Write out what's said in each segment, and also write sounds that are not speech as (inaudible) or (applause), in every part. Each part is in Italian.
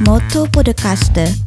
Moto Podcaster.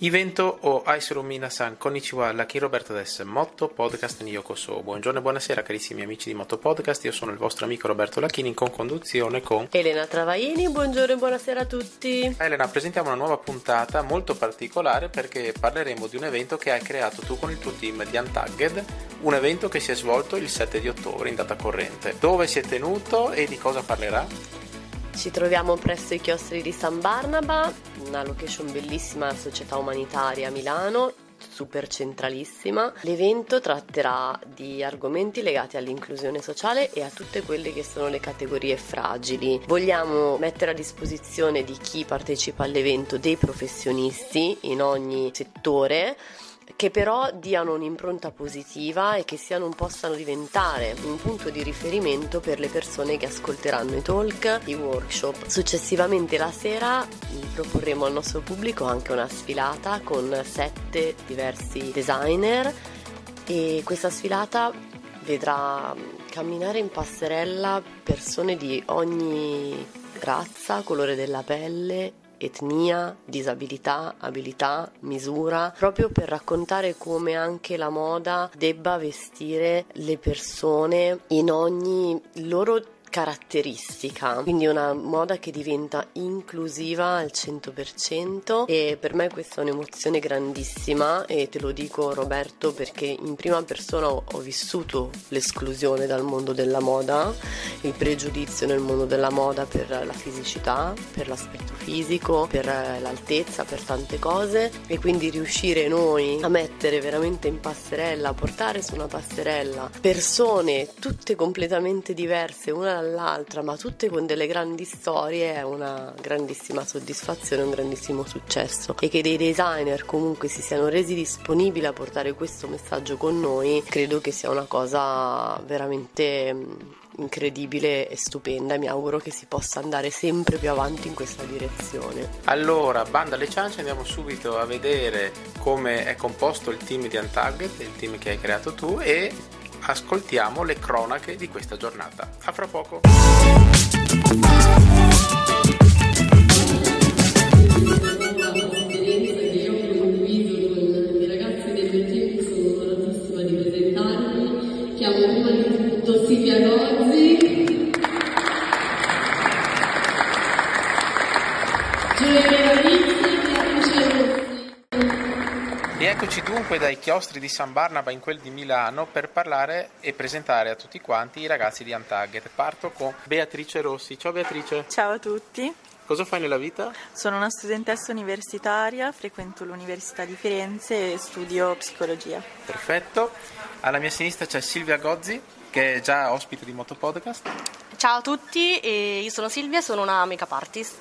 Evento o Aisuru Minasan, konnichiwa, Lakin Roberto des Motto Podcast ni Yokoso. Buongiorno e buonasera carissimi amici di Motto Podcast, io sono il vostro amico Roberto Lachini in conduzione con Elena Travaini, buongiorno e buonasera a tutti. Elena, presentiamo una nuova puntata molto particolare perché parleremo di un evento che hai creato tu con il tuo team di Untagged, un evento che si è svolto il 7 di ottobre in data corrente. Dove si è tenuto e di cosa parlerà? Ci troviamo presso i chiostri di San Barnaba, una location bellissima, società umanitaria a Milano, super centralissima. L'evento tratterà di argomenti legati all'inclusione sociale e a tutte quelle che sono le categorie fragili. Vogliamo mettere a disposizione di chi partecipa all'evento dei professionisti in ogni settore che però diano un'impronta positiva e che siano, possano diventare un punto di riferimento per le persone che ascolteranno i talk, i workshop. Successivamente la sera proporremo al nostro pubblico anche una sfilata con sette diversi designer e questa sfilata vedrà camminare in passerella persone di ogni razza, colore della pelle etnia, disabilità, abilità, misura, proprio per raccontare come anche la moda debba vestire le persone in ogni loro caratteristica, quindi una moda che diventa inclusiva al 100% e per me questa è un'emozione grandissima e te lo dico Roberto perché in prima persona ho, vissuto l'esclusione dal mondo della moda, il pregiudizio nel mondo della moda per la fisicità, per l'aspetto fisico, per l'altezza, per tante cose e quindi riuscire noi a mettere veramente in passerella, a portare su una passerella persone tutte completamente diverse una dall'altra, ma tutte con delle grandi storie, è una grandissima soddisfazione, un grandissimo successo. E che dei designer comunque si siano resi disponibili a portare questo messaggio con noi, credo che sia una cosa veramente mm, incredibile e stupenda mi auguro che si possa andare sempre più avanti in questa direzione. Allora, banda alle ciance, andiamo subito a vedere come è composto il team di Untagged, il team che hai creato tu e ascoltiamo le cronache di questa giornata. A fra poco. Dunque dai chiostri di San Barnaba in quel di Milano per parlare e presentare a tutti quanti i ragazzi di Untagged. Parto con Beatrice Rossi. Ciao Beatrice, Ciao a tutti, cosa fai nella vita? sono una studentessa universitaria, frequento l'Università di Firenze e studio psicologia. Perfetto. Alla mia sinistra c'è Silvia Gozzi, che è già ospite di Moto Podcast. Ciao a tutti, e io sono Silvia, sono una make-up artist.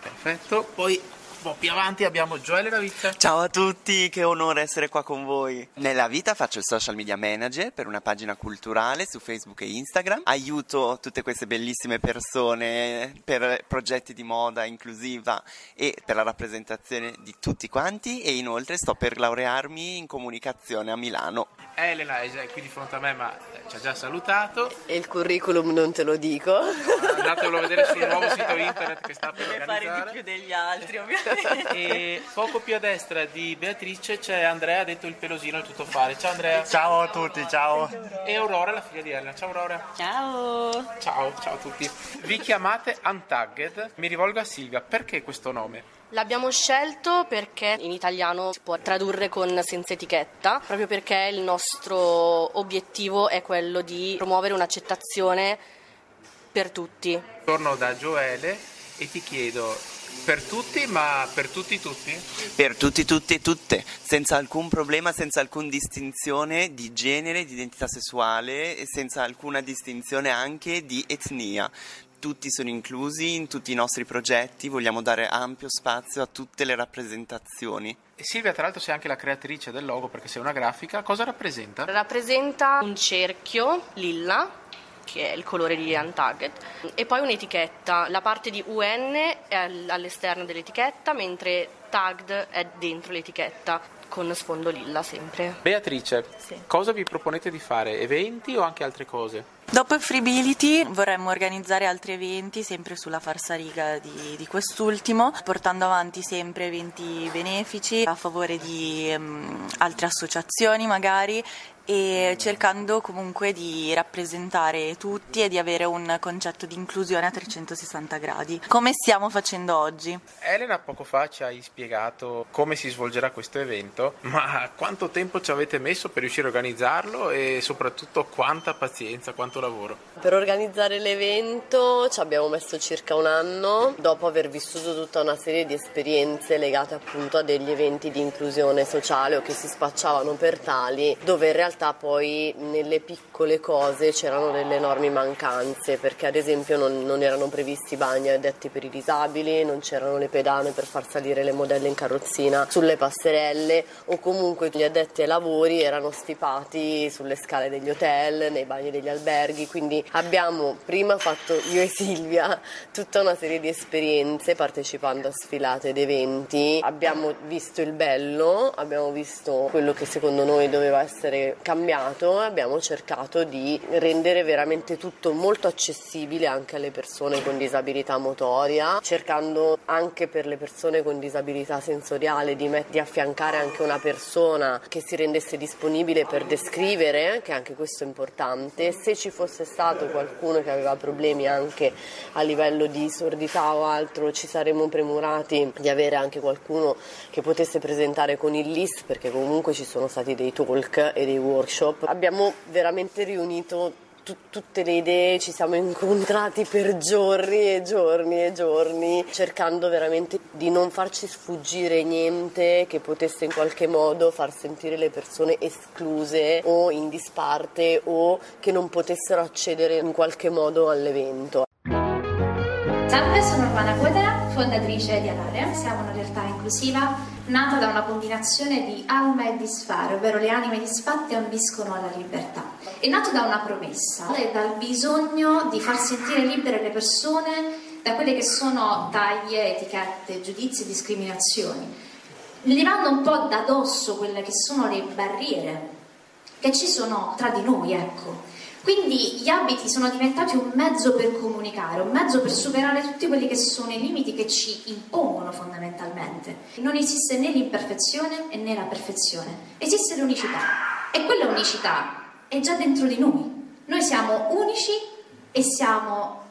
Perfetto. Poi po' più avanti abbiamo Gioele Ravizza. Ciao a tutti, che onore essere qua con voi. Nella vita faccio il social media manager per una pagina culturale su Facebook e Instagram. Aiuto tutte queste bellissime persone per progetti di moda inclusiva e per la rappresentazione di tutti quanti e inoltre sto per laurearmi in comunicazione a Milano. Elena è già qui di fronte a me, ma eh, ci ha già salutato. E il curriculum non te lo dico. Andatelo a vedere sul nuovo sito internet che sta per Deve fare di organizzare. più degli altri, ovviamente. E poco più a destra di Beatrice c'è Andrea, detto il pelosino, il tuttofare. Ciao Andrea. Ciao a tutti, ciao. E Aurora, la figlia di Elena. Ciao Aurora. Ciao! Ciao, ciao a tutti. Vi chiamate Untagged. Mi rivolgo a Silvia. Perché questo nome? L'abbiamo scelto perché in italiano si può tradurre con senza etichetta, proprio perché il nostro obiettivo è quello di promuovere un'accettazione per tutti. Torno da Gioele e ti chiedo, per tutti, ma per tutti tutti? Per tutti, tutti e tutte, senza alcun problema, senza alcuna distinzione di genere, di identità sessuale e senza alcuna distinzione anche di etnia. Tutti sono inclusi in tutti i nostri progetti, vogliamo dare ampio spazio a tutte le rappresentazioni. E Silvia, tra l'altro, sei anche la creatrice del logo perché sei una grafica. Cosa rappresenta? Rappresenta un cerchio lilla che è il colore di Untagged, e poi un'etichetta. La parte di UN è all'esterno dell'etichetta, mentre tagged è dentro l'etichetta con sfondo lilla sempre. Beatrice, Sì. cosa vi proponete di fare? Eventi o anche altre cose? Dopo Freebility vorremmo organizzare altri eventi sempre sulla falsariga di, di quest'ultimo, portando avanti sempre eventi benefici a favore di ehm, altre associazioni magari e cercando comunque di rappresentare tutti e di avere un concetto di inclusione a 360 gradi, come stiamo facendo oggi. Elena poco fa ci hai spiegato come si svolgerà questo evento, ma quanto tempo ci avete messo per riuscire a organizzarlo e soprattutto quanta pazienza, quanto lavoro? Per organizzare l'evento ci abbiamo messo circa un anno, dopo aver vissuto tutta una serie di esperienze legate appunto a degli eventi di inclusione sociale o che si spacciavano per tali, dove in realtà poi nelle piccole cose c'erano delle enormi mancanze, perché ad esempio non, non erano previsti bagni addetti per i disabili, non c'erano le pedane per far salire le modelle in carrozzina sulle passerelle o comunque gli addetti ai lavori erano stipati sulle scale degli hotel, nei bagni degli alberghi, quindi abbiamo prima fatto io e Silvia tutta una serie di esperienze partecipando a sfilate ed eventi, abbiamo visto il bello, abbiamo visto quello che secondo noi doveva essere cambiato e abbiamo cercato di rendere veramente tutto molto accessibile anche alle persone con disabilità motoria, cercando anche per le persone con disabilità sensoriale di, met- di affiancare anche una persona che si rendesse disponibile per descrivere, che anche questo è importante. Se ci fosse stato qualcuno che aveva problemi anche a livello di sordità o altro, ci saremmo premurati di avere anche qualcuno che potesse presentare con il LIS, perché comunque ci sono stati dei talk e dei workshop. Abbiamo veramente riunito tu- tutte le idee, ci siamo incontrati per giorni e giorni e giorni, cercando veramente di non farci sfuggire niente che potesse in qualche modo far sentire le persone escluse o in disparte o che non potessero accedere in qualche modo all'evento. Salve, sono Urbana Quetera, fondatrice di Alare. Siamo una realtà inclusiva nata da una combinazione di alma e disfare, ovvero le anime disfatte ambiscono alla libertà. È nato da una promessa e dal bisogno di far sentire libere le persone da quelle che sono taglie, etichette, giudizi e discriminazioni, levando un po' da dosso quelle che sono le barriere che ci sono tra di noi, ecco. Quindi gli abiti sono diventati un mezzo per comunicare, un mezzo per superare tutti quelli che sono i limiti che ci impongono fondamentalmente. Non esiste né l'imperfezione né la perfezione, esiste l'unicità e quella unicità è già dentro di noi. Noi siamo unici e siamo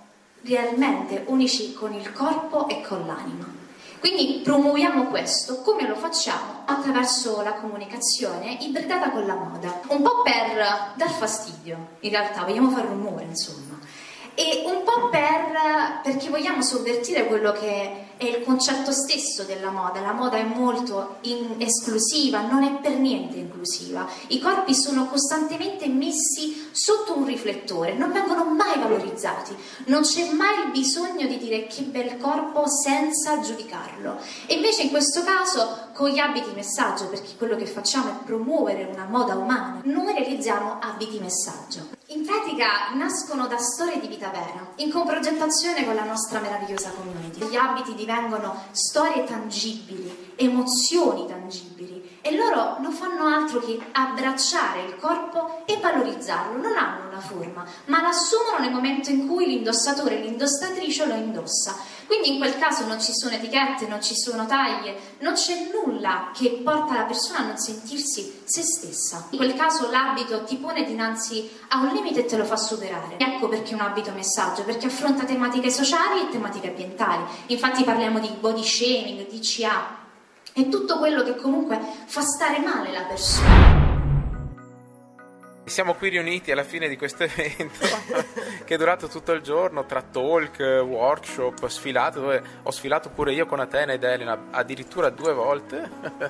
realmente unici con il corpo e con l'anima. Quindi promuoviamo questo, come lo facciamo? Attraverso la comunicazione ibridata con la moda, un po' per dar fastidio, in realtà vogliamo fare rumore insomma, e un po' per, perché vogliamo sovvertire quello che è il concetto stesso della moda. La moda è molto esclusiva, non è per niente inclusiva. I corpi sono costantemente messi sotto un riflettore, non vengono mai valorizzati. Non c'è mai il bisogno di dire che bel corpo senza giudicarlo. E invece in questo caso con gli abiti messaggio, perché quello che facciamo è promuovere una moda umana, noi realizziamo abiti messaggio. In pratica nascono da storie di vita vera, in comprogettazione con la nostra meravigliosa community. Gli abiti divengono storie tangibili, emozioni tangibili e loro non fanno altro che abbracciare il corpo e valorizzarlo, non hanno una forma, ma l'assumono nel momento in cui l'indossatore, l'indossatrice lo indossa. Quindi in quel caso non ci sono etichette, non ci sono taglie, non c'è nulla che porta la persona a non sentirsi se stessa. In quel caso l'abito ti pone dinanzi a un limite e te lo fa superare. Ecco perché un abito messaggio, perché affronta tematiche sociali e tematiche ambientali. Infatti parliamo di body shaming, di CA e tutto quello che comunque fa stare male la persona. Siamo qui riuniti alla fine di questo (laughs) evento che è durato tutto il giorno tra talk, workshop, sfilate, dove ho sfilato pure io con Atena ed Elena addirittura due volte.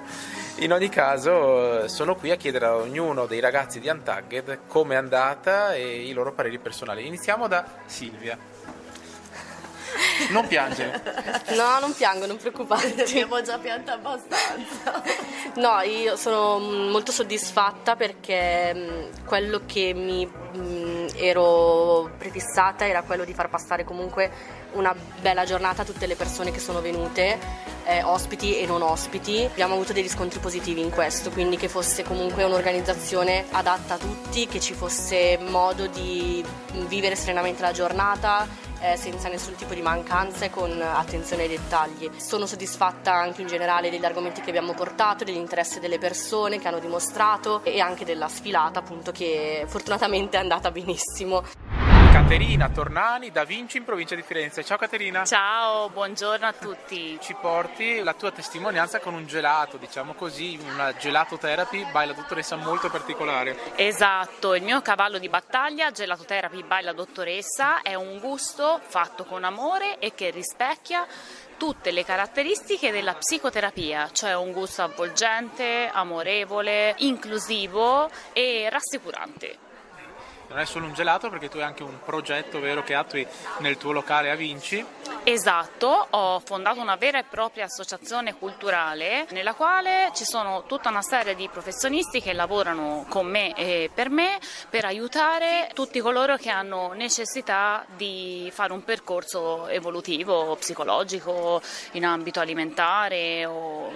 (laughs) In ogni caso sono qui a chiedere a ognuno dei ragazzi di Untagged come è andata e i loro pareri personali. Iniziamo da Silvia. (laughs) Non piangere. No, non piango, non preoccuparti. (laughs) Abbiamo già pianto abbastanza. (laughs) No, io sono mm, molto soddisfatta perché mm, quello che mi mm, ero prefissata era quello di far passare comunque una bella giornata a tutte le persone che sono venute, eh, ospiti e non ospiti. Abbiamo avuto dei riscontri positivi in questo, quindi che fosse comunque un'organizzazione adatta a tutti, che ci fosse modo di vivere serenamente la giornata, eh, senza nessun tipo di mancanza e con attenzione ai dettagli. Sono soddisfatta anche in generale degli argomenti che abbiamo portato, dell'interesse delle persone che hanno dimostrato e anche della sfilata appunto che fortunatamente è andata benissimo. Caterina Tornani da Vinci in provincia di Firenze. Ciao Caterina. Ciao, buongiorno a tutti. Ci porti la tua testimonianza con un gelato, diciamo così, una gelato therapy by la dottoressa molto particolare. Esatto, il mio cavallo di battaglia, gelato therapy by la dottoressa, è un gusto fatto con amore e che rispecchia tutte le caratteristiche della psicoterapia, cioè un gusto avvolgente, amorevole, inclusivo e rassicurante non è solo un gelato perché tu hai anche un progetto vero che attui nel tuo locale a Vinci. Esatto, ho fondato una vera e propria associazione culturale nella quale ci sono tutta una serie di professionisti che lavorano con me e per me per aiutare tutti coloro che hanno necessità di fare un percorso evolutivo, psicologico, in ambito alimentare o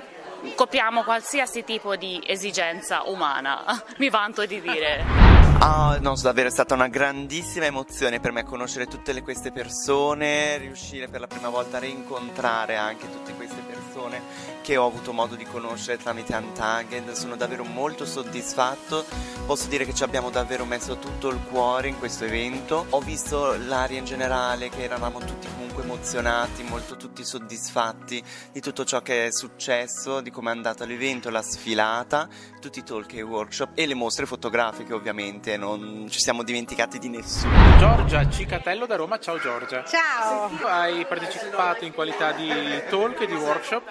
copriamo qualsiasi tipo di esigenza umana, (laughs) mi vanto di dire. Ah, no, davvero è stata una grandissima emozione per me conoscere tutte le, queste persone, riuscire per la prima volta a rincontrare anche tutte queste persone che ho avuto modo di conoscere tramite Untagged. Sono davvero molto soddisfatto. Posso dire che ci abbiamo davvero messo tutto il cuore in questo evento. Ho visto l'aria in generale, che eravamo tutti comunque emozionati, molto tutti soddisfatti di tutto ciò che è successo, di come è andato l'evento, la sfilata, tutti i talk e i workshop e le mostre fotografiche ovviamente non ci siamo dimenticati di nessuno. Giorgia Cicatello da Roma, ciao Giorgia. Ciao. Tu hai partecipato in qualità di talk e di workshop.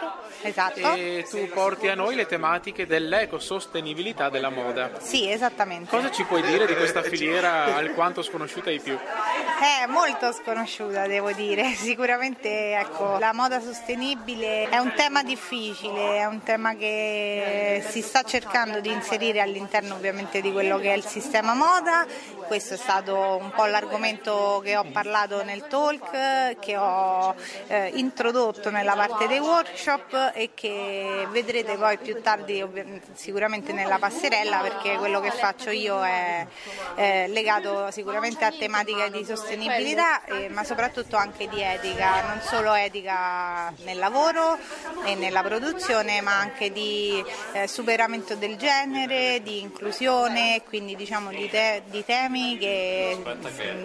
Esatto. E tu porti a noi le tematiche dell'ecosostenibilità della moda. Sì, esattamente. Cosa ci puoi dire di questa filiera alquanto sconosciuta ai più? È molto sconosciuta, devo dire. (laughs) Sicuramente ecco, la moda sostenibile è un tema difficile, è un tema che si sta cercando di inserire all'interno ovviamente di quello che è il sistema tema moda, questo è stato un po' l'argomento che ho parlato nel talk, che ho eh, introdotto nella parte dei workshop e che vedrete poi più tardi sicuramente nella passerella perché quello che faccio io è, è legato sicuramente a tematiche di sostenibilità eh, ma soprattutto anche di etica, non solo etica nel lavoro e nella produzione ma anche di eh, superamento del genere, di inclusione, quindi diciamo di, te, di temi che,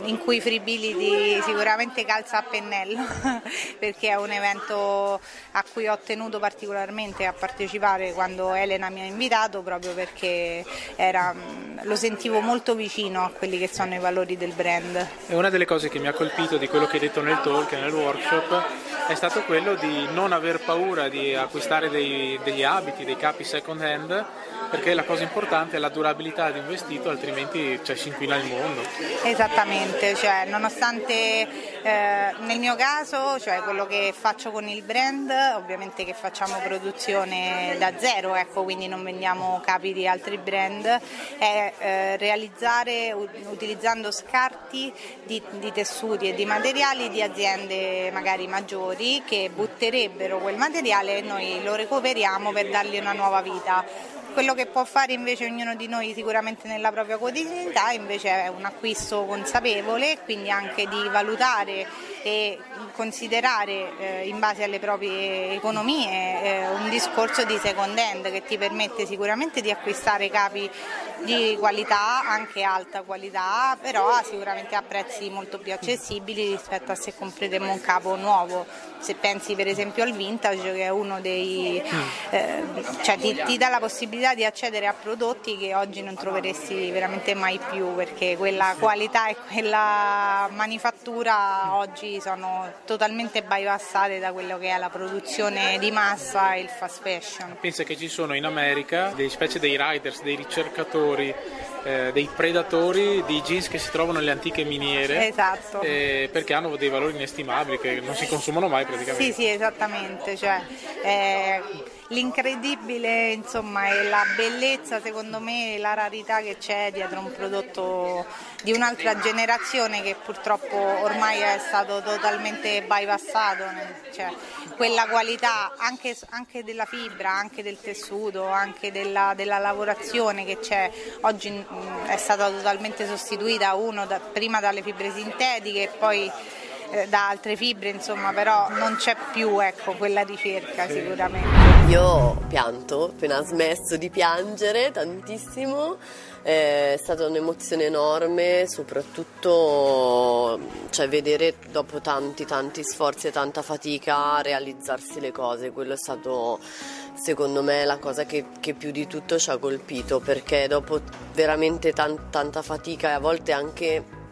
in cui Fribility sicuramente calza a pennello (laughs) perché è un evento a cui ho tenuto particolarmente a partecipare quando Elena mi ha invitato proprio perché era, lo sentivo molto vicino a quelli che sono i valori del brand. E una delle cose che mi ha colpito di quello che hai detto nel talk e nel workshop è stato quello di non aver paura di acquistare dei, degli abiti, dei capi second hand perché la cosa importante è la durabilità di un vestito, altrimenti cioè, si inquina il mondo. Esattamente, cioè, nonostante eh, nel mio caso, cioè quello che faccio con il brand, ovviamente che facciamo produzione da zero, ecco, quindi non vendiamo capi di altri brand, è eh, realizzare utilizzando scarti di, di tessuti e di materiali di aziende magari maggiori che butterebbero quel materiale e noi lo recuperiamo per dargli una nuova vita. Quello che può fare invece ognuno di noi sicuramente nella propria quotidianità invece è un acquisto consapevole, quindi anche di valutare e considerare eh, in base alle proprie economie eh, un discorso di second hand che ti permette sicuramente di acquistare capi di qualità, anche alta qualità, però sicuramente a prezzi molto più accessibili rispetto a se compreremo un capo nuovo. Se pensi per esempio al vintage che è uno dei... Eh, cioè ti, ti dà la possibilità di accedere a prodotti che oggi non troveresti veramente mai più perché quella qualità e quella manifattura oggi sono totalmente bypassate da quello che è la produzione di massa e il fast fashion. Pensa che ci sono in America delle specie dei riders, dei ricercatori giocatori eh, dei predatori di jeans che si trovano nelle antiche miniere. Esatto. eh, perché hanno dei valori inestimabili che non si consumano mai praticamente. Sì, sì, esattamente. Cioè, eh, l'incredibile, insomma, e la bellezza, secondo me, la rarità che c'è dietro un prodotto di un'altra generazione che purtroppo ormai è stato totalmente bypassato. Cioè, quella qualità anche, anche della fibra, anche del tessuto, anche della, della lavorazione che c'è oggi è stata totalmente sostituita uno da, prima dalle fibre sintetiche e poi eh, da altre fibre, insomma, però non c'è più ecco, quella ricerca sicuramente. Io ho pianto, appena smesso di piangere tantissimo, è stata un'emozione enorme, soprattutto cioè, vedere dopo tanti tanti sforzi e tanta fatica realizzarsi le cose, quello è stato secondo me la cosa che, che più di tutto ci ha colpito perché dopo veramente tan- tanta fatica e a volte anche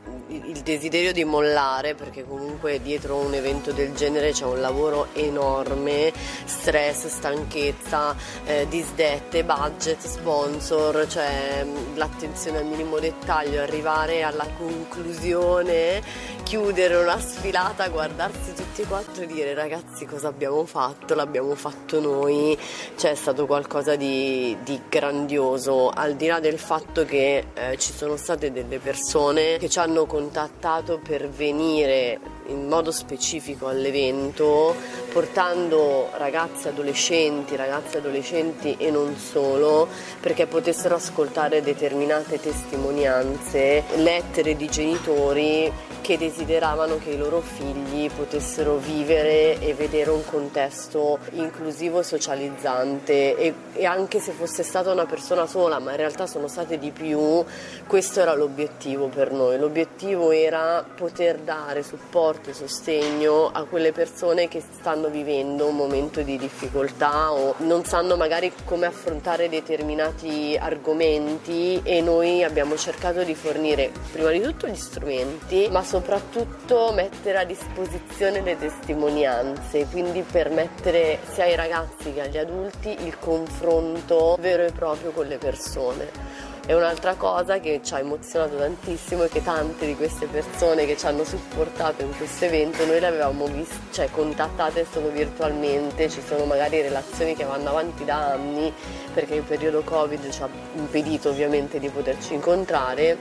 il desiderio di mollare perché comunque dietro un evento del genere c'è un lavoro enorme, stress, stanchezza, eh, disdette, budget, sponsor, cioè l'attenzione al minimo dettaglio, arrivare alla conclusione, chiudere una sfilata, guardarsi tutti e quattro e dire ragazzi cosa abbiamo fatto, l'abbiamo fatto noi, cioè è stato qualcosa di, di grandioso, al di là del fatto che eh, ci sono state delle persone che ci hanno contattato per venire in modo specifico all'evento portando ragazzi adolescenti, ragazze adolescenti e non solo perché potessero ascoltare determinate testimonianze, lettere di genitori che desideravano che i loro figli potessero vivere e vedere un contesto inclusivo e socializzante e, e anche se fosse stata una persona sola, ma in realtà sono state di più, questo era l'obiettivo per noi. L'obiettivo era poter dare supporto e sostegno a quelle persone che stanno vivendo un momento di difficoltà o non sanno magari come affrontare determinati argomenti e noi abbiamo cercato di fornire prima di tutto gli strumenti, ma soprattutto mettere a disposizione le testimonianze, quindi permettere sia ai ragazzi che agli adulti il confronto vero e proprio con le persone. E un'altra cosa che ci ha emozionato tantissimo è che tante di queste persone che ci hanno supportato in questo evento noi le avevamo viste, cioè contattate solo virtualmente, ci sono magari relazioni che vanno avanti da anni perché il periodo Covid ci ha impedito ovviamente di poterci incontrare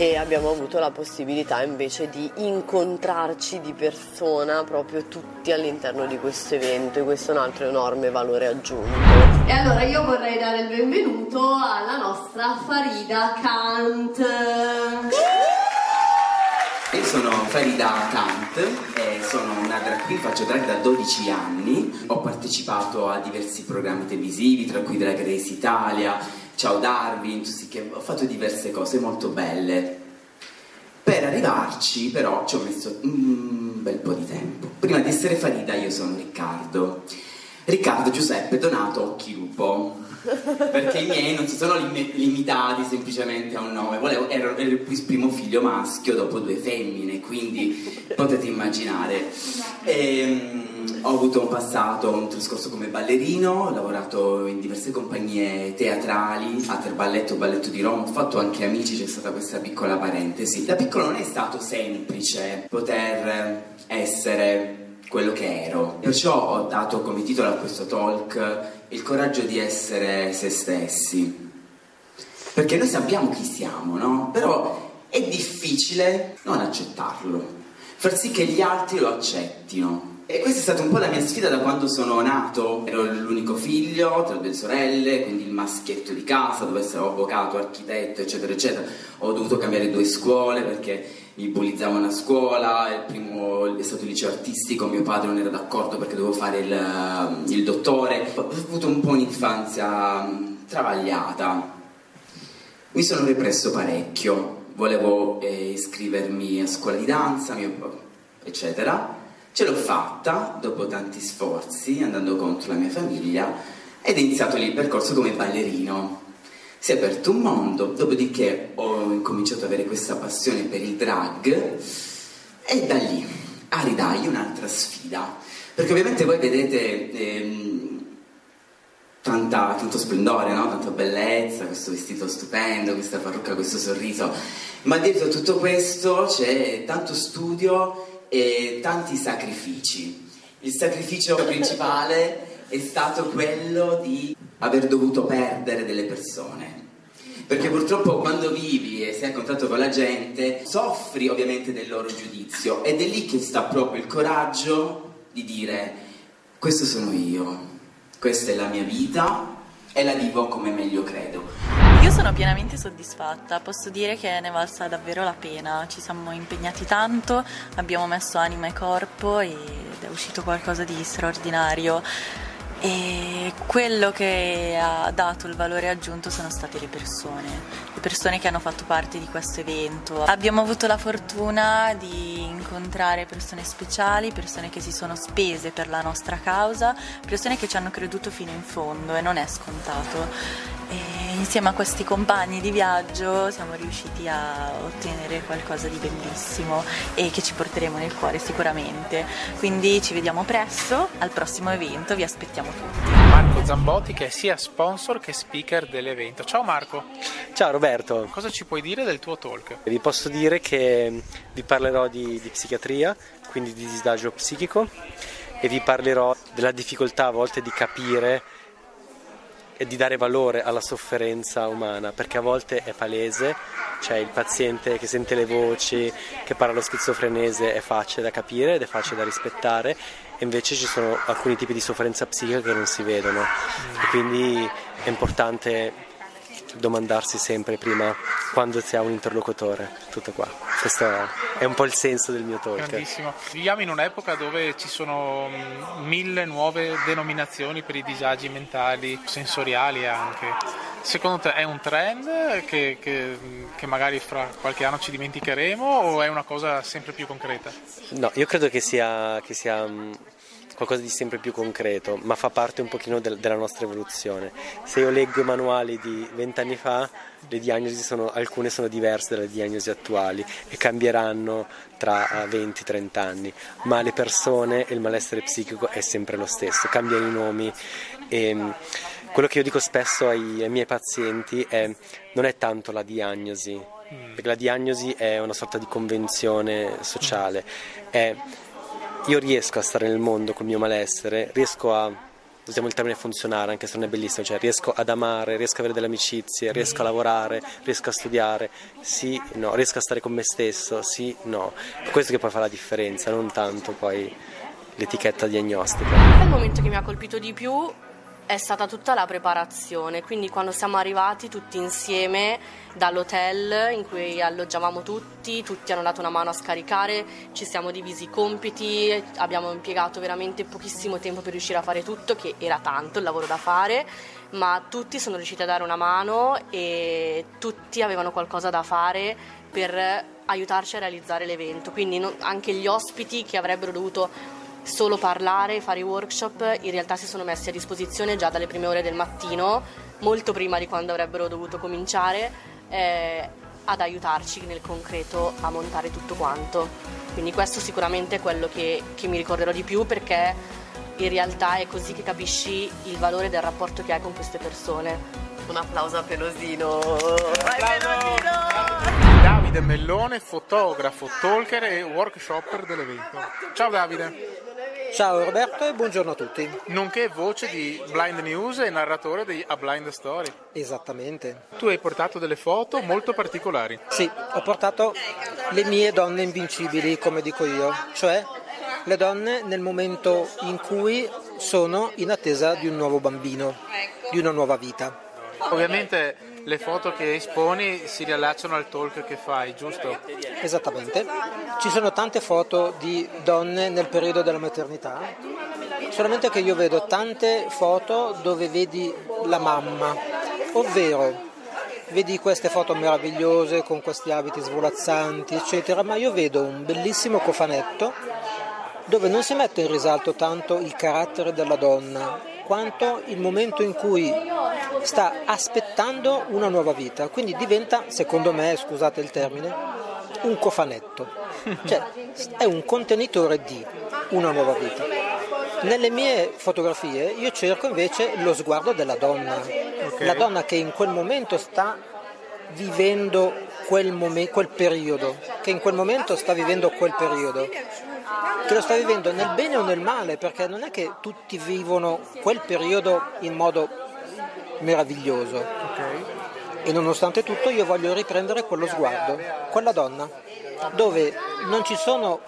e abbiamo avuto la possibilità invece di incontrarci di persona proprio tutti all'interno di questo evento e questo è un altro enorme valore aggiunto. E allora io vorrei dare il benvenuto alla nostra Farida Kant. Io sono Farida Kant, eh, sono una drag queen, faccio drag da 12 anni, ho partecipato a diversi programmi televisivi, tra cui Drag Race Italia, Ciao Darwin, ho fatto diverse cose molto belle. Per arrivarci però ci ho messo un bel po' di tempo. Prima di essere Farida io sono Riccardo. Riccardo Giuseppe Donato Occhi Lupo perché i miei non si sono lim- limitati semplicemente a un nome, Volevo, ero, ero, il primo figlio maschio dopo due femmine, quindi potete immaginare. E, ehm, ho avuto un passato, un trascorso come ballerino, ho lavorato in diverse compagnie teatrali, Ater Balletto, Balletto di Roma, ho fatto anche amici, c'è stata questa piccola parentesi. Da piccolo non è stato semplice poter essere quello che ero. Perciò ho dato come titolo a questo talk il coraggio di essere se stessi. Perché noi sappiamo chi siamo, no? Però è difficile non accettarlo, far sì che gli altri lo accettino. E questa è stata un po' la mia sfida da quando sono nato. Ero l'unico figlio tra due sorelle, quindi il maschietto di casa, dove essere avvocato, architetto, eccetera, eccetera. Ho dovuto cambiare due scuole perché mi bullizzavano a scuola, il primo è stato il liceo artistico, mio padre non era d'accordo perché dovevo fare il, il dottore. Ho avuto un po' un'infanzia travagliata. Mi sono represso parecchio, volevo eh, iscrivermi a scuola di danza, mio, eccetera Ce l'ho fatta dopo tanti sforzi, andando contro la mia famiglia, ed è iniziato lì il percorso come ballerino. Si è aperto un mondo, dopodiché ho incominciato ad avere questa passione per il drag e da lì a ridargli un'altra sfida. Perché ovviamente voi vedete ehm, tanta, tanto splendore, no? tanta bellezza, questo vestito stupendo, questa parrucca, questo sorriso, ma dietro tutto questo c'è tanto studio e tanti sacrifici. Il sacrificio principale è stato quello di aver dovuto perdere delle persone. Perché purtroppo quando vivi e sei a contatto con la gente, soffri ovviamente del loro giudizio ed è lì che sta proprio il coraggio di dire questo sono io, questa è la mia vita e la vivo come meglio credo. Io sono pienamente soddisfatta, posso dire che ne valsa davvero la pena, ci siamo impegnati tanto, abbiamo messo anima e corpo ed è uscito qualcosa di straordinario. E quello che ha dato il valore aggiunto sono state le persone, le persone che hanno fatto parte di questo evento. Abbiamo avuto la fortuna di incontrare persone speciali, persone che si sono spese per la nostra causa, persone che ci hanno creduto fino in fondo e non è scontato. E insieme a questi compagni di viaggio siamo riusciti a ottenere qualcosa di bellissimo e che ci porteremo nel cuore sicuramente. Quindi ci vediamo presto al prossimo evento, vi aspettiamo tutti. Marco Zambotti che è sia sponsor che speaker dell'evento. Ciao Marco. Ciao Roberto. Cosa ci puoi dire del tuo talk? Vi posso dire che vi parlerò di, di psichiatria, quindi di disagio psichico e vi parlerò della difficoltà a volte di capire e di dare valore alla sofferenza umana, perché a volte è palese, cioè il paziente che sente le voci, che parla lo schizofrenese è facile da capire ed è facile da rispettare, e invece ci sono alcuni tipi di sofferenza psichica che non si vedono. E quindi è importante domandarsi sempre prima quando si ha un interlocutore, tutto qua. Questo è un po' il senso del mio talk. Grandissimo. Viviamo in un'epoca dove ci sono mm, mille nuove denominazioni per i disagi mentali, sensoriali anche. Secondo te è un trend che, che, che magari fra qualche anno ci dimenticheremo o è una cosa sempre più concreta? No, io credo che sia, che sia mm, qualcosa di sempre più concreto, ma fa parte un pochino del, della nostra evoluzione. Se io leggo i manuali di vent'anni fa, le diagnosi sono, alcune sono diverse dalle diagnosi attuali e cambieranno tra 20-30 eh, anni, ma le persone e il malessere psichico è sempre lo stesso, cambiano i nomi. E, mm, quello che io dico spesso ai, ai miei pazienti è non è tanto la diagnosi, perché la diagnosi è una sorta di convenzione sociale, è io riesco a stare nel mondo col mio malessere, riesco a, usiamo il termine funzionare anche se non è bellissimo, cioè riesco ad amare, riesco ad avere delle amicizie, riesco a lavorare, riesco a studiare, sì, no, riesco a stare con me stesso, sì, no. È questo che poi fa la differenza, non tanto poi l'etichetta diagnostica. Il momento che mi ha colpito di più è stata tutta la preparazione, quindi quando siamo arrivati tutti insieme dall'hotel in cui alloggiavamo tutti, tutti hanno dato una mano a scaricare, ci siamo divisi i compiti, abbiamo impiegato veramente pochissimo tempo per riuscire a fare tutto, che era tanto il lavoro da fare, ma tutti sono riusciti a dare una mano e tutti avevano qualcosa da fare per aiutarci a realizzare l'evento, quindi anche gli ospiti che avrebbero dovuto solo parlare, fare i workshop, in realtà si sono messi a disposizione già dalle prime ore del mattino, molto prima di quando avrebbero dovuto cominciare, eh, ad aiutarci nel concreto a montare tutto quanto. Quindi questo sicuramente è quello che, che mi ricorderò di più perché in realtà è così che capisci il valore del rapporto che hai con queste persone. Un applauso a Pelosino! Vai Pelosino! Davide Mellone, fotografo, talker e workshopper dell'evento. Ciao Davide! Ciao Roberto e buongiorno a tutti. Nonché voce di Blind News e narratore di A Blind Story. Esattamente. Tu hai portato delle foto molto particolari. Sì, ho portato le mie donne invincibili, come dico io, cioè le donne nel momento in cui sono in attesa di un nuovo bambino, di una nuova vita. Ovviamente le foto che esponi si riallacciano al talk che fai, giusto? Esattamente. Ci sono tante foto di donne nel periodo della maternità, solamente che io vedo tante foto dove vedi la mamma, ovvero vedi queste foto meravigliose con questi abiti svolazzanti, eccetera, ma io vedo un bellissimo cofanetto dove non si mette in risalto tanto il carattere della donna, quanto il momento in cui sta aspettando una nuova vita, quindi diventa, secondo me, scusate il termine, un cofanetto, cioè è un contenitore di una nuova vita. Nelle mie fotografie io cerco invece lo sguardo della donna, la donna che in quel momento sta vivendo quel, momen- quel periodo, che in quel momento sta vivendo quel periodo, che lo sta vivendo nel bene o nel male, perché non è che tutti vivono quel periodo in modo meraviglioso. E nonostante tutto io voglio riprendere quello sguardo, quella donna, dove non ci sono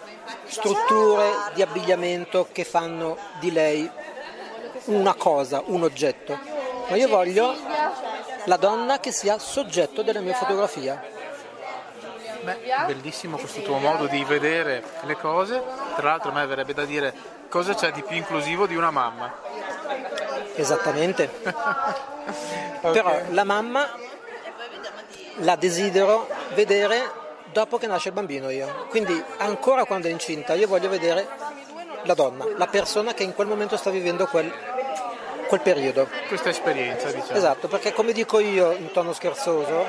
strutture di abbigliamento che fanno di lei una cosa, un oggetto, ma io voglio la donna che sia soggetto della mia fotografia. Beh, bellissimo questo tuo modo di vedere le cose. Tra l'altro a me verrebbe da dire cosa c'è di più inclusivo di una mamma. Esattamente. (laughs) Ok. Però la mamma la desidero vedere dopo che nasce il bambino io. Quindi ancora quando è incinta io voglio vedere la donna, la persona che in quel momento sta vivendo quel, quel periodo. Questa esperienza, diciamo. Esatto, perché come dico io in tono scherzoso,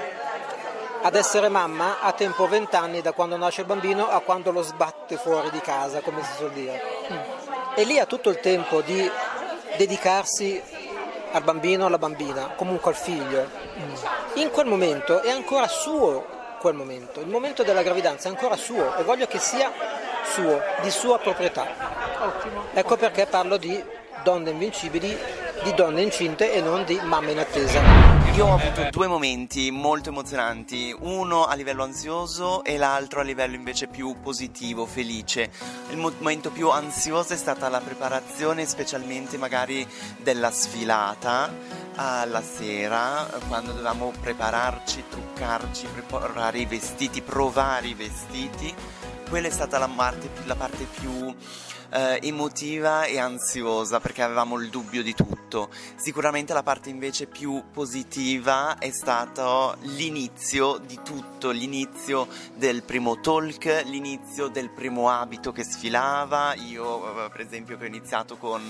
ad essere mamma ha tempo 20 anni da quando nasce il bambino a quando lo sbatte fuori di casa, come si suol dire. E lì ha tutto il tempo di dedicarsi al bambino, alla bambina, comunque al figlio. In quel momento è ancora suo quel momento, il momento della gravidanza è ancora suo e voglio che sia suo, di sua proprietà. Ecco perché parlo di donne invincibili, di donne incinte e non di mamme in attesa. Io ho avuto due momenti molto emozionanti, uno a livello ansioso e l'altro a livello invece più positivo, felice. Il mo- momento più ansioso è stata la preparazione, specialmente magari della sfilata alla sera, quando dovevamo prepararci, truccarci, preparare i vestiti, provare i vestiti. Quella è stata la parte, la parte più eh, emotiva e ansiosa perché avevamo il dubbio di tutto. Sicuramente la parte invece più positiva è stato l'inizio di tutto, l'inizio del primo talk, l'inizio del primo abito che sfilava. Io, eh, per esempio, che ho iniziato con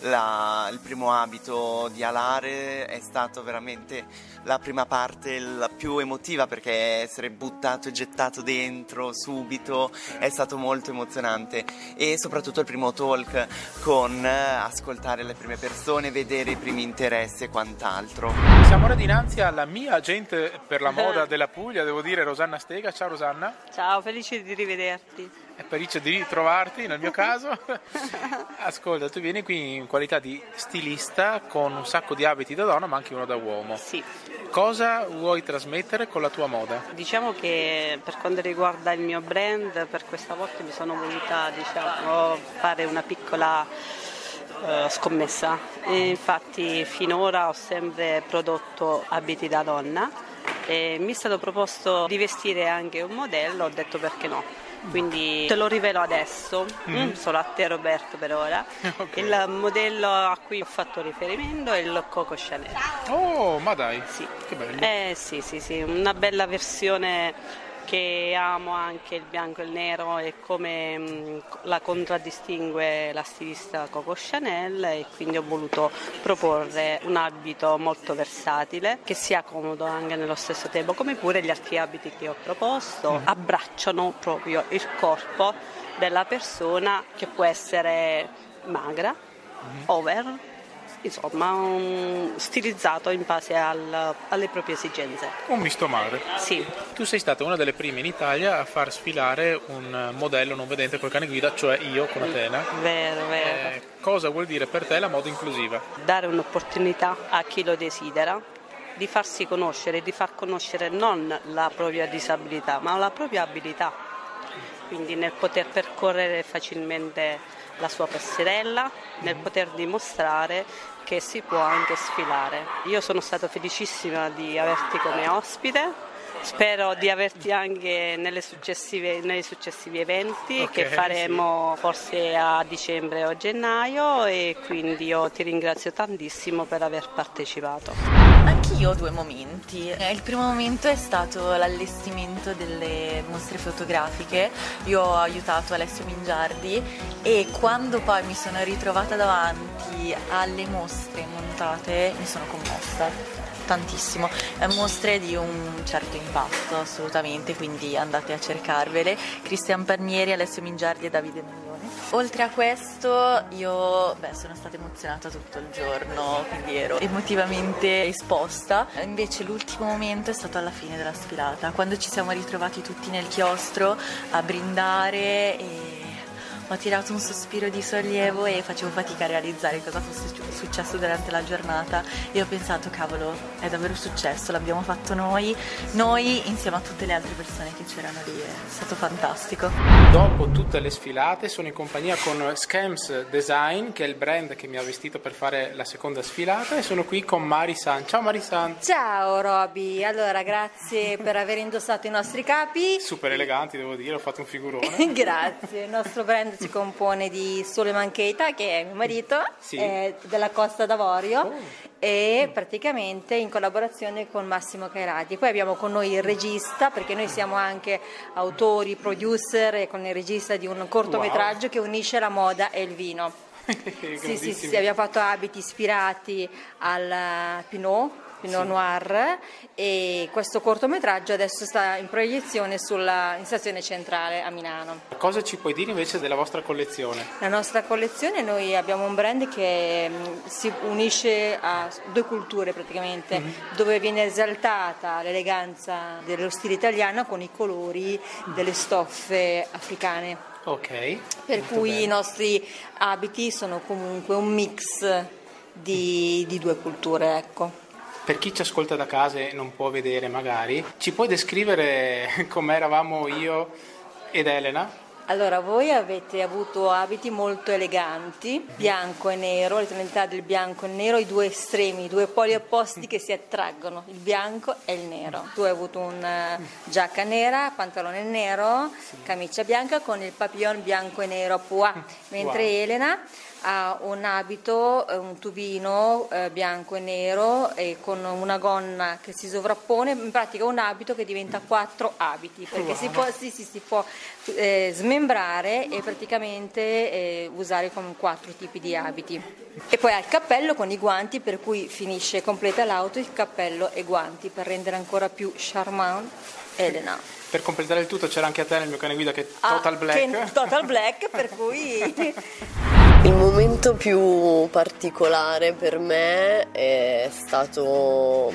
la- il primo abito di Alare, è stato veramente la prima parte la più emotiva perché essere buttato e gettato dentro subito è stato molto emozionante e soprattutto il primo talk con eh, ascoltare le prime persone, vedere i primi interessi e quant'altro. Siamo ora dinanzi alla mia agente per la (laughs) moda della Puglia, devo dire Rosanna Stega. Ciao Rosanna. Ciao, felice di rivederti. È felice di ritrovarti nel mio caso. (laughs) Ascolta, tu vieni qui in qualità di stilista con un sacco di abiti da donna ma anche uno da uomo. Sì. Cosa vuoi trasmettere con la tua moda? Diciamo che per quanto riguarda il mio brand, per questa volta mi sono voluta diciamo, fare una piccola eh, scommessa. E infatti finora ho sempre prodotto abiti da donna e mi è stato proposto di vestire anche un modello, ho detto perché no. Quindi te lo rivelo adesso, Mm. mm, solo a te Roberto per ora. (laughs) Ok. Il modello a cui ho fatto riferimento è il Coco Chanel. Oh, ma dai, Sì. che bello. Eh sì, sì, sì, una bella versione che amo anche il bianco e il nero e come mh, la contraddistingue la stilista Coco Chanel e quindi ho voluto proporre un abito molto versatile che sia comodo anche nello stesso tempo, come pure gli altri abiti che ho proposto. Abbracciano proprio il corpo della persona che può essere magra, over, insomma un- stilizzato in base al- alle proprie esigenze. Un misto mare. Sì. Tu sei stata una delle prime in Italia a far sfilare un modello non vedente col cane guida, cioè io con Atena. Vero, vero. Eh, cosa vuol dire per te la moda inclusiva? Dare un'opportunità a chi lo desidera di farsi conoscere, di far conoscere non la propria disabilità, ma la propria abilità. Quindi nel poter percorrere facilmente la sua passerella, nel poter dimostrare che si può anche sfilare. Io sono stata felicissima di averti come ospite. Spero di averti anche nelle successive- nei successivi eventi Ok, che faremo forse a dicembre o gennaio e quindi io ti ringrazio tantissimo per aver partecipato. Anch'io ho due momenti. Eh, Il primo momento è stato l'allestimento delle mostre fotografiche. Io ho aiutato Alessio Mingiardi e quando poi mi sono ritrovata davanti alle mostre montate mi sono commossa tantissimo. Eh, Mostre di un certo impatto assolutamente, quindi andate a cercarvele. Cristian Parnieri, Alessio Mingiardi e Davide Maglione. Oltre a questo io beh, sono stata emozionata tutto il giorno, quindi ero emotivamente esposta. Invece l'ultimo momento è stato alla fine della sfilata, quando ci siamo ritrovati tutti nel chiostro a brindare e ho tirato un sospiro di sollievo e facevo fatica a realizzare cosa fosse successo durante la giornata e ho pensato cavolo è davvero successo, l'abbiamo fatto noi, noi insieme a tutte le altre persone che c'erano lì, è stato fantastico. Dopo tutte le sfilate sono in compagnia con Scams Design che è il brand che mi ha vestito per fare la seconda sfilata e sono qui con Marisan. Ciao Marisan. Ciao Roby, allora grazie per aver indossato i nostri capi. Super eleganti devo dire, ho fatto un figurone. (laughs) grazie, il nostro brand si compone di Suleiman Keita, che è mio marito, sì. della Costa d'Avorio, oh. e praticamente in collaborazione con Massimo Cairati. Poi abbiamo con noi il regista, perché noi siamo anche autori, producer e con il regista di un cortometraggio wow. che unisce la moda e il vino. (laughs) sì, sì, sì, abbiamo fatto abiti ispirati al Pinot Pinot sì. Noir e questo cortometraggio adesso sta in proiezione sulla, in stazione centrale a Milano. Cosa ci puoi dire invece della vostra collezione? La nostra collezione, noi abbiamo un brand che mm, si unisce a due culture praticamente, mm-hmm. dove viene esaltata l'eleganza dello stile italiano con i colori delle stoffe africane. Ok. Per cui bene. i nostri abiti sono comunque un mix di, di due culture, ecco. Per chi ci ascolta da casa e non può vedere magari, ci puoi descrivere (laughs) come eravamo io ed Elena? Allora, voi avete avuto abiti molto eleganti, bianco e nero, le tonalità del bianco e nero, i due estremi, i due poli opposti che si attraggono, il bianco e il nero. Tu hai avuto una giacca nera, pantalone nero, camicia bianca con il papillon bianco e nero a pois, (laughs) mentre wow. Elena ha un abito, eh, un tubino eh, bianco e nero e con una gonna che si sovrappone, in pratica un abito che diventa quattro abiti, perché wow. si può, sì, sì, si può eh, smembrare e praticamente eh, usare come quattro tipi di abiti. E poi ha il cappello con i guanti, per cui finisce completa l'auto il cappello e guanti per rendere ancora più charmant Elena. Per completare il tutto c'era anche a te nel mio cane guida che è ah, Total ah, Black. Che total Black, per cui (laughs) Il momento più particolare per me è stato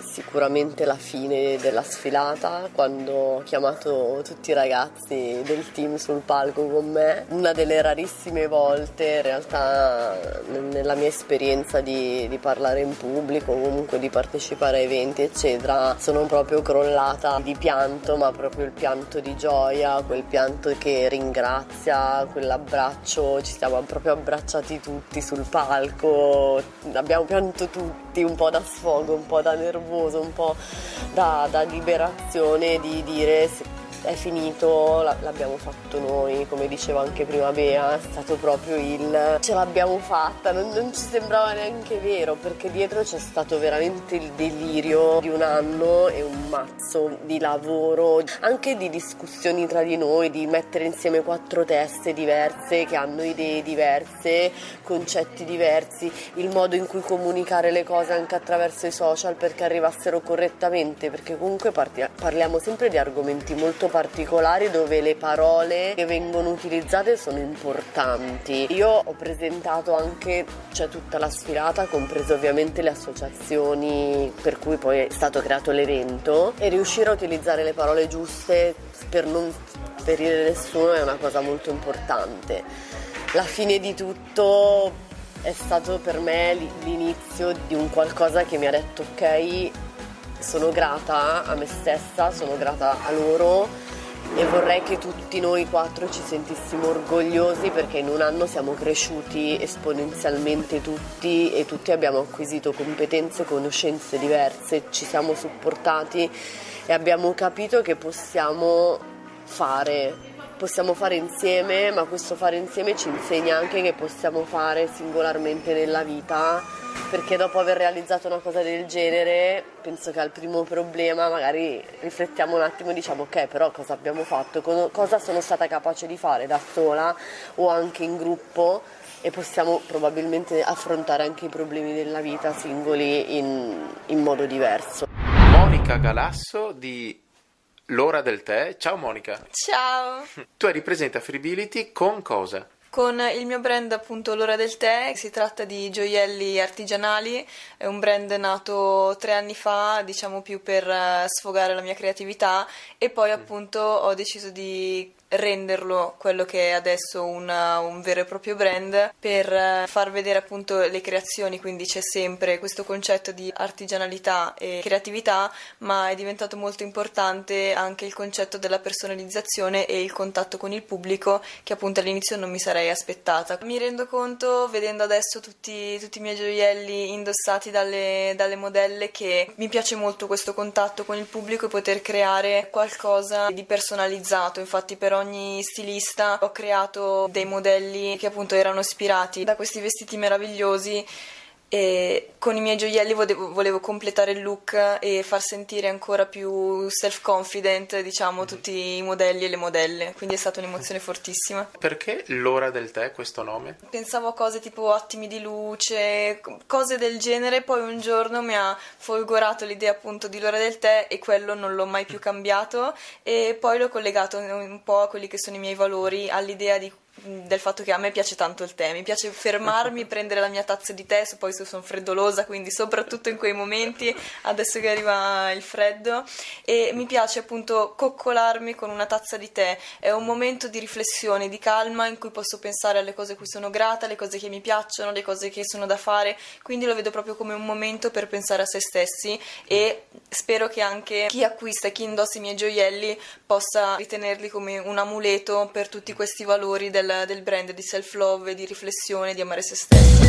sicuramente la fine della sfilata quando ho chiamato tutti i ragazzi del team sul palco con me. Una delle rarissime volte in realtà nella mia esperienza di, di parlare in pubblico comunque di partecipare a eventi eccetera sono proprio crollata di pianto ma proprio il pianto di gioia quel pianto che ringrazia quell'abbraccio ci siamo proprio abbracciati tutti sul palco abbiamo pianto tutti un po' da sfogo un po' da nervoso un po' da, da liberazione di dire è finito, l'abbiamo fatto noi, come diceva anche prima Bea, è stato proprio il ce l'abbiamo fatta, non, non, ci sembrava neanche vero perché dietro c'è stato veramente il delirio di un anno e un mazzo di lavoro, anche di discussioni tra di noi, di mettere insieme quattro teste diverse che hanno idee diverse, concetti diversi, il modo in cui comunicare le cose anche attraverso i social perché arrivassero correttamente, perché comunque parliamo sempre di argomenti molto particolari dove le parole che vengono utilizzate sono importanti. Io ho presentato anche cioè, tutta la sfilata, comprese ovviamente le associazioni per cui poi è stato creato l'evento e riuscire a utilizzare le parole giuste per non ferire nessuno è una cosa molto importante. La fine di tutto è stato per me l'inizio di un qualcosa che mi ha detto ok, sono grata a me stessa, sono grata a loro e vorrei che tutti noi quattro ci sentissimo orgogliosi perché in un anno siamo cresciuti esponenzialmente tutti e tutti abbiamo acquisito competenze, conoscenze diverse, ci siamo supportati e abbiamo capito che possiamo fare, possiamo fare insieme, ma questo fare insieme ci insegna anche che possiamo fare singolarmente nella vita perché dopo aver realizzato una cosa del genere penso che al primo problema magari riflettiamo un attimo e diciamo ok però cosa abbiamo fatto, cosa sono stata capace di fare da sola o anche in gruppo e possiamo probabilmente affrontare anche i problemi della vita singoli in, in modo diverso. Monica Galasso di L'ora del tè. Ciao Monica. Ciao. Tu eri presente a Freebility con cosa? con il mio brand appunto L'Ora del Tè, si tratta di gioielli artigianali, è un brand nato tre anni fa, diciamo più per eh, sfogare la mia creatività e poi appunto ho deciso di renderlo quello che è adesso una, un vero e proprio brand per eh, far vedere appunto le creazioni, quindi c'è sempre questo concetto di artigianalità e creatività, ma è diventato molto importante anche il concetto della personalizzazione e il contatto con il pubblico che appunto all'inizio non mi sarei aspettata. Mi rendo conto vedendo adesso tutti, tutti i miei gioielli indossati dalle, dalle modelle che mi piace molto questo contatto con il pubblico e poter creare qualcosa di personalizzato, infatti per ogni stilista ho creato dei modelli che appunto erano ispirati da questi vestiti meravigliosi e con i miei gioielli volevo, volevo, completare il look e far sentire ancora più self-confident, diciamo, mm-hmm. tutti i modelli e le modelle. Quindi è stata un'emozione (laughs) fortissima. Perché l'ora del tè questo nome? Pensavo a cose tipo attimi di luce, cose del genere, poi un giorno mi ha folgorato l'idea appunto di l'ora del tè e quello non l'ho mai più cambiato e poi l'ho collegato un po' a quelli che sono i miei valori, all'idea di del fatto che a me piace tanto il tè, mi piace fermarmi, (laughs) prendere la mia tazza di tè, poi sono freddolosa, quindi soprattutto in quei momenti, adesso che arriva il freddo, e mi piace appunto coccolarmi con una tazza di tè, è un momento di riflessione, di calma in cui posso pensare alle cose a cui sono grata, alle cose che mi piacciono, alle cose che sono da fare, quindi lo vedo proprio come un momento per pensare a se stessi e spero che anche chi acquista, chi indossa i miei gioielli possa ritenerli come un amuleto per tutti questi valori del del, brand di self-love, di riflessione, di amare se stessi.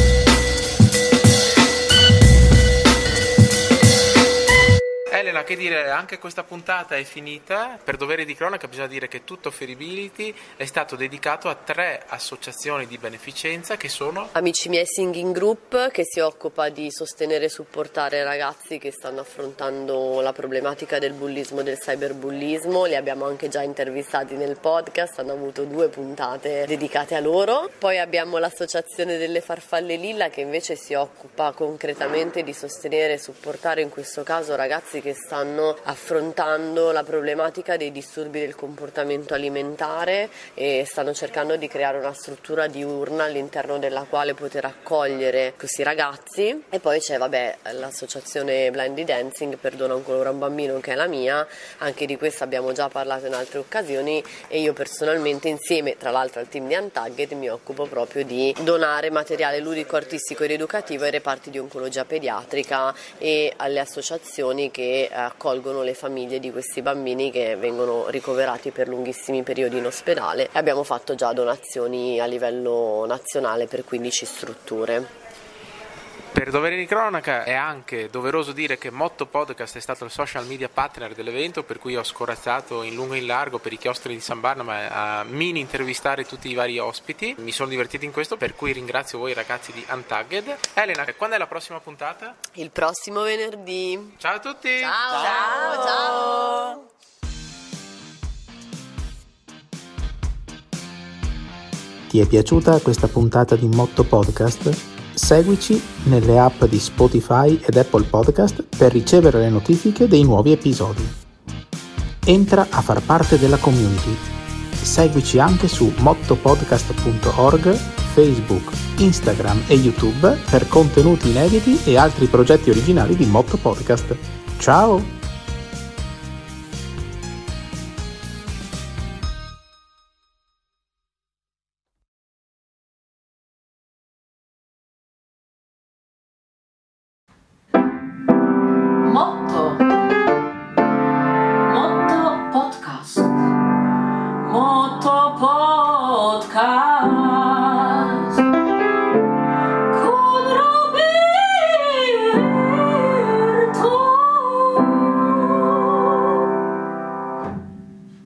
Elena, che dire, anche questa puntata è finita. Per dovere di cronaca bisogna dire che tutto Feribility è stato dedicato a tre associazioni di beneficenza che sono Amici miei Singing Group che si occupa di sostenere e supportare ragazzi che stanno affrontando la problematica del bullismo e del cyberbullismo. Li abbiamo anche già intervistati nel podcast, hanno avuto due puntate dedicate a loro. Poi abbiamo l'associazione delle farfalle lilla che invece si occupa concretamente di sostenere e supportare in questo caso ragazzi che che stanno affrontando la problematica dei disturbi del comportamento alimentare e stanno cercando di creare una struttura diurna all'interno della quale poter accogliere questi ragazzi. E poi c'è vabbè, l'associazione Blindy Dancing Perdona un colore a un bambino che è la mia anche di questa abbiamo già parlato in altre occasioni e io personalmente insieme tra l'altro al team di Untagged mi occupo proprio di donare materiale ludico artistico ed educativo ai reparti di oncologia pediatrica e alle associazioni che accolgono le famiglie di questi bambini che vengono ricoverati per lunghissimi periodi in ospedale e abbiamo fatto già donazioni a livello nazionale per 15 strutture. Per dovere di cronaca è anche doveroso dire che Motto Podcast è stato il social media partner dell'evento, per cui ho scorazzato in lungo e in largo per i chiostri di San Barnaba a mini intervistare tutti i vari ospiti. Mi sono divertito in questo, per cui ringrazio voi ragazzi di Untagged. Elena, quando è la prossima puntata? Il prossimo venerdì. Ciao a tutti! Ciao! Ciao! ciao. Ti è piaciuta questa puntata di Motto Podcast? Seguici nelle app di Spotify ed Apple Podcast per ricevere le notifiche dei nuovi episodi. Entra a far parte della community. Seguici anche su mottopodcast.org, Facebook, Instagram e YouTube per contenuti inediti e altri progetti originali di Motto Podcast. Ciao!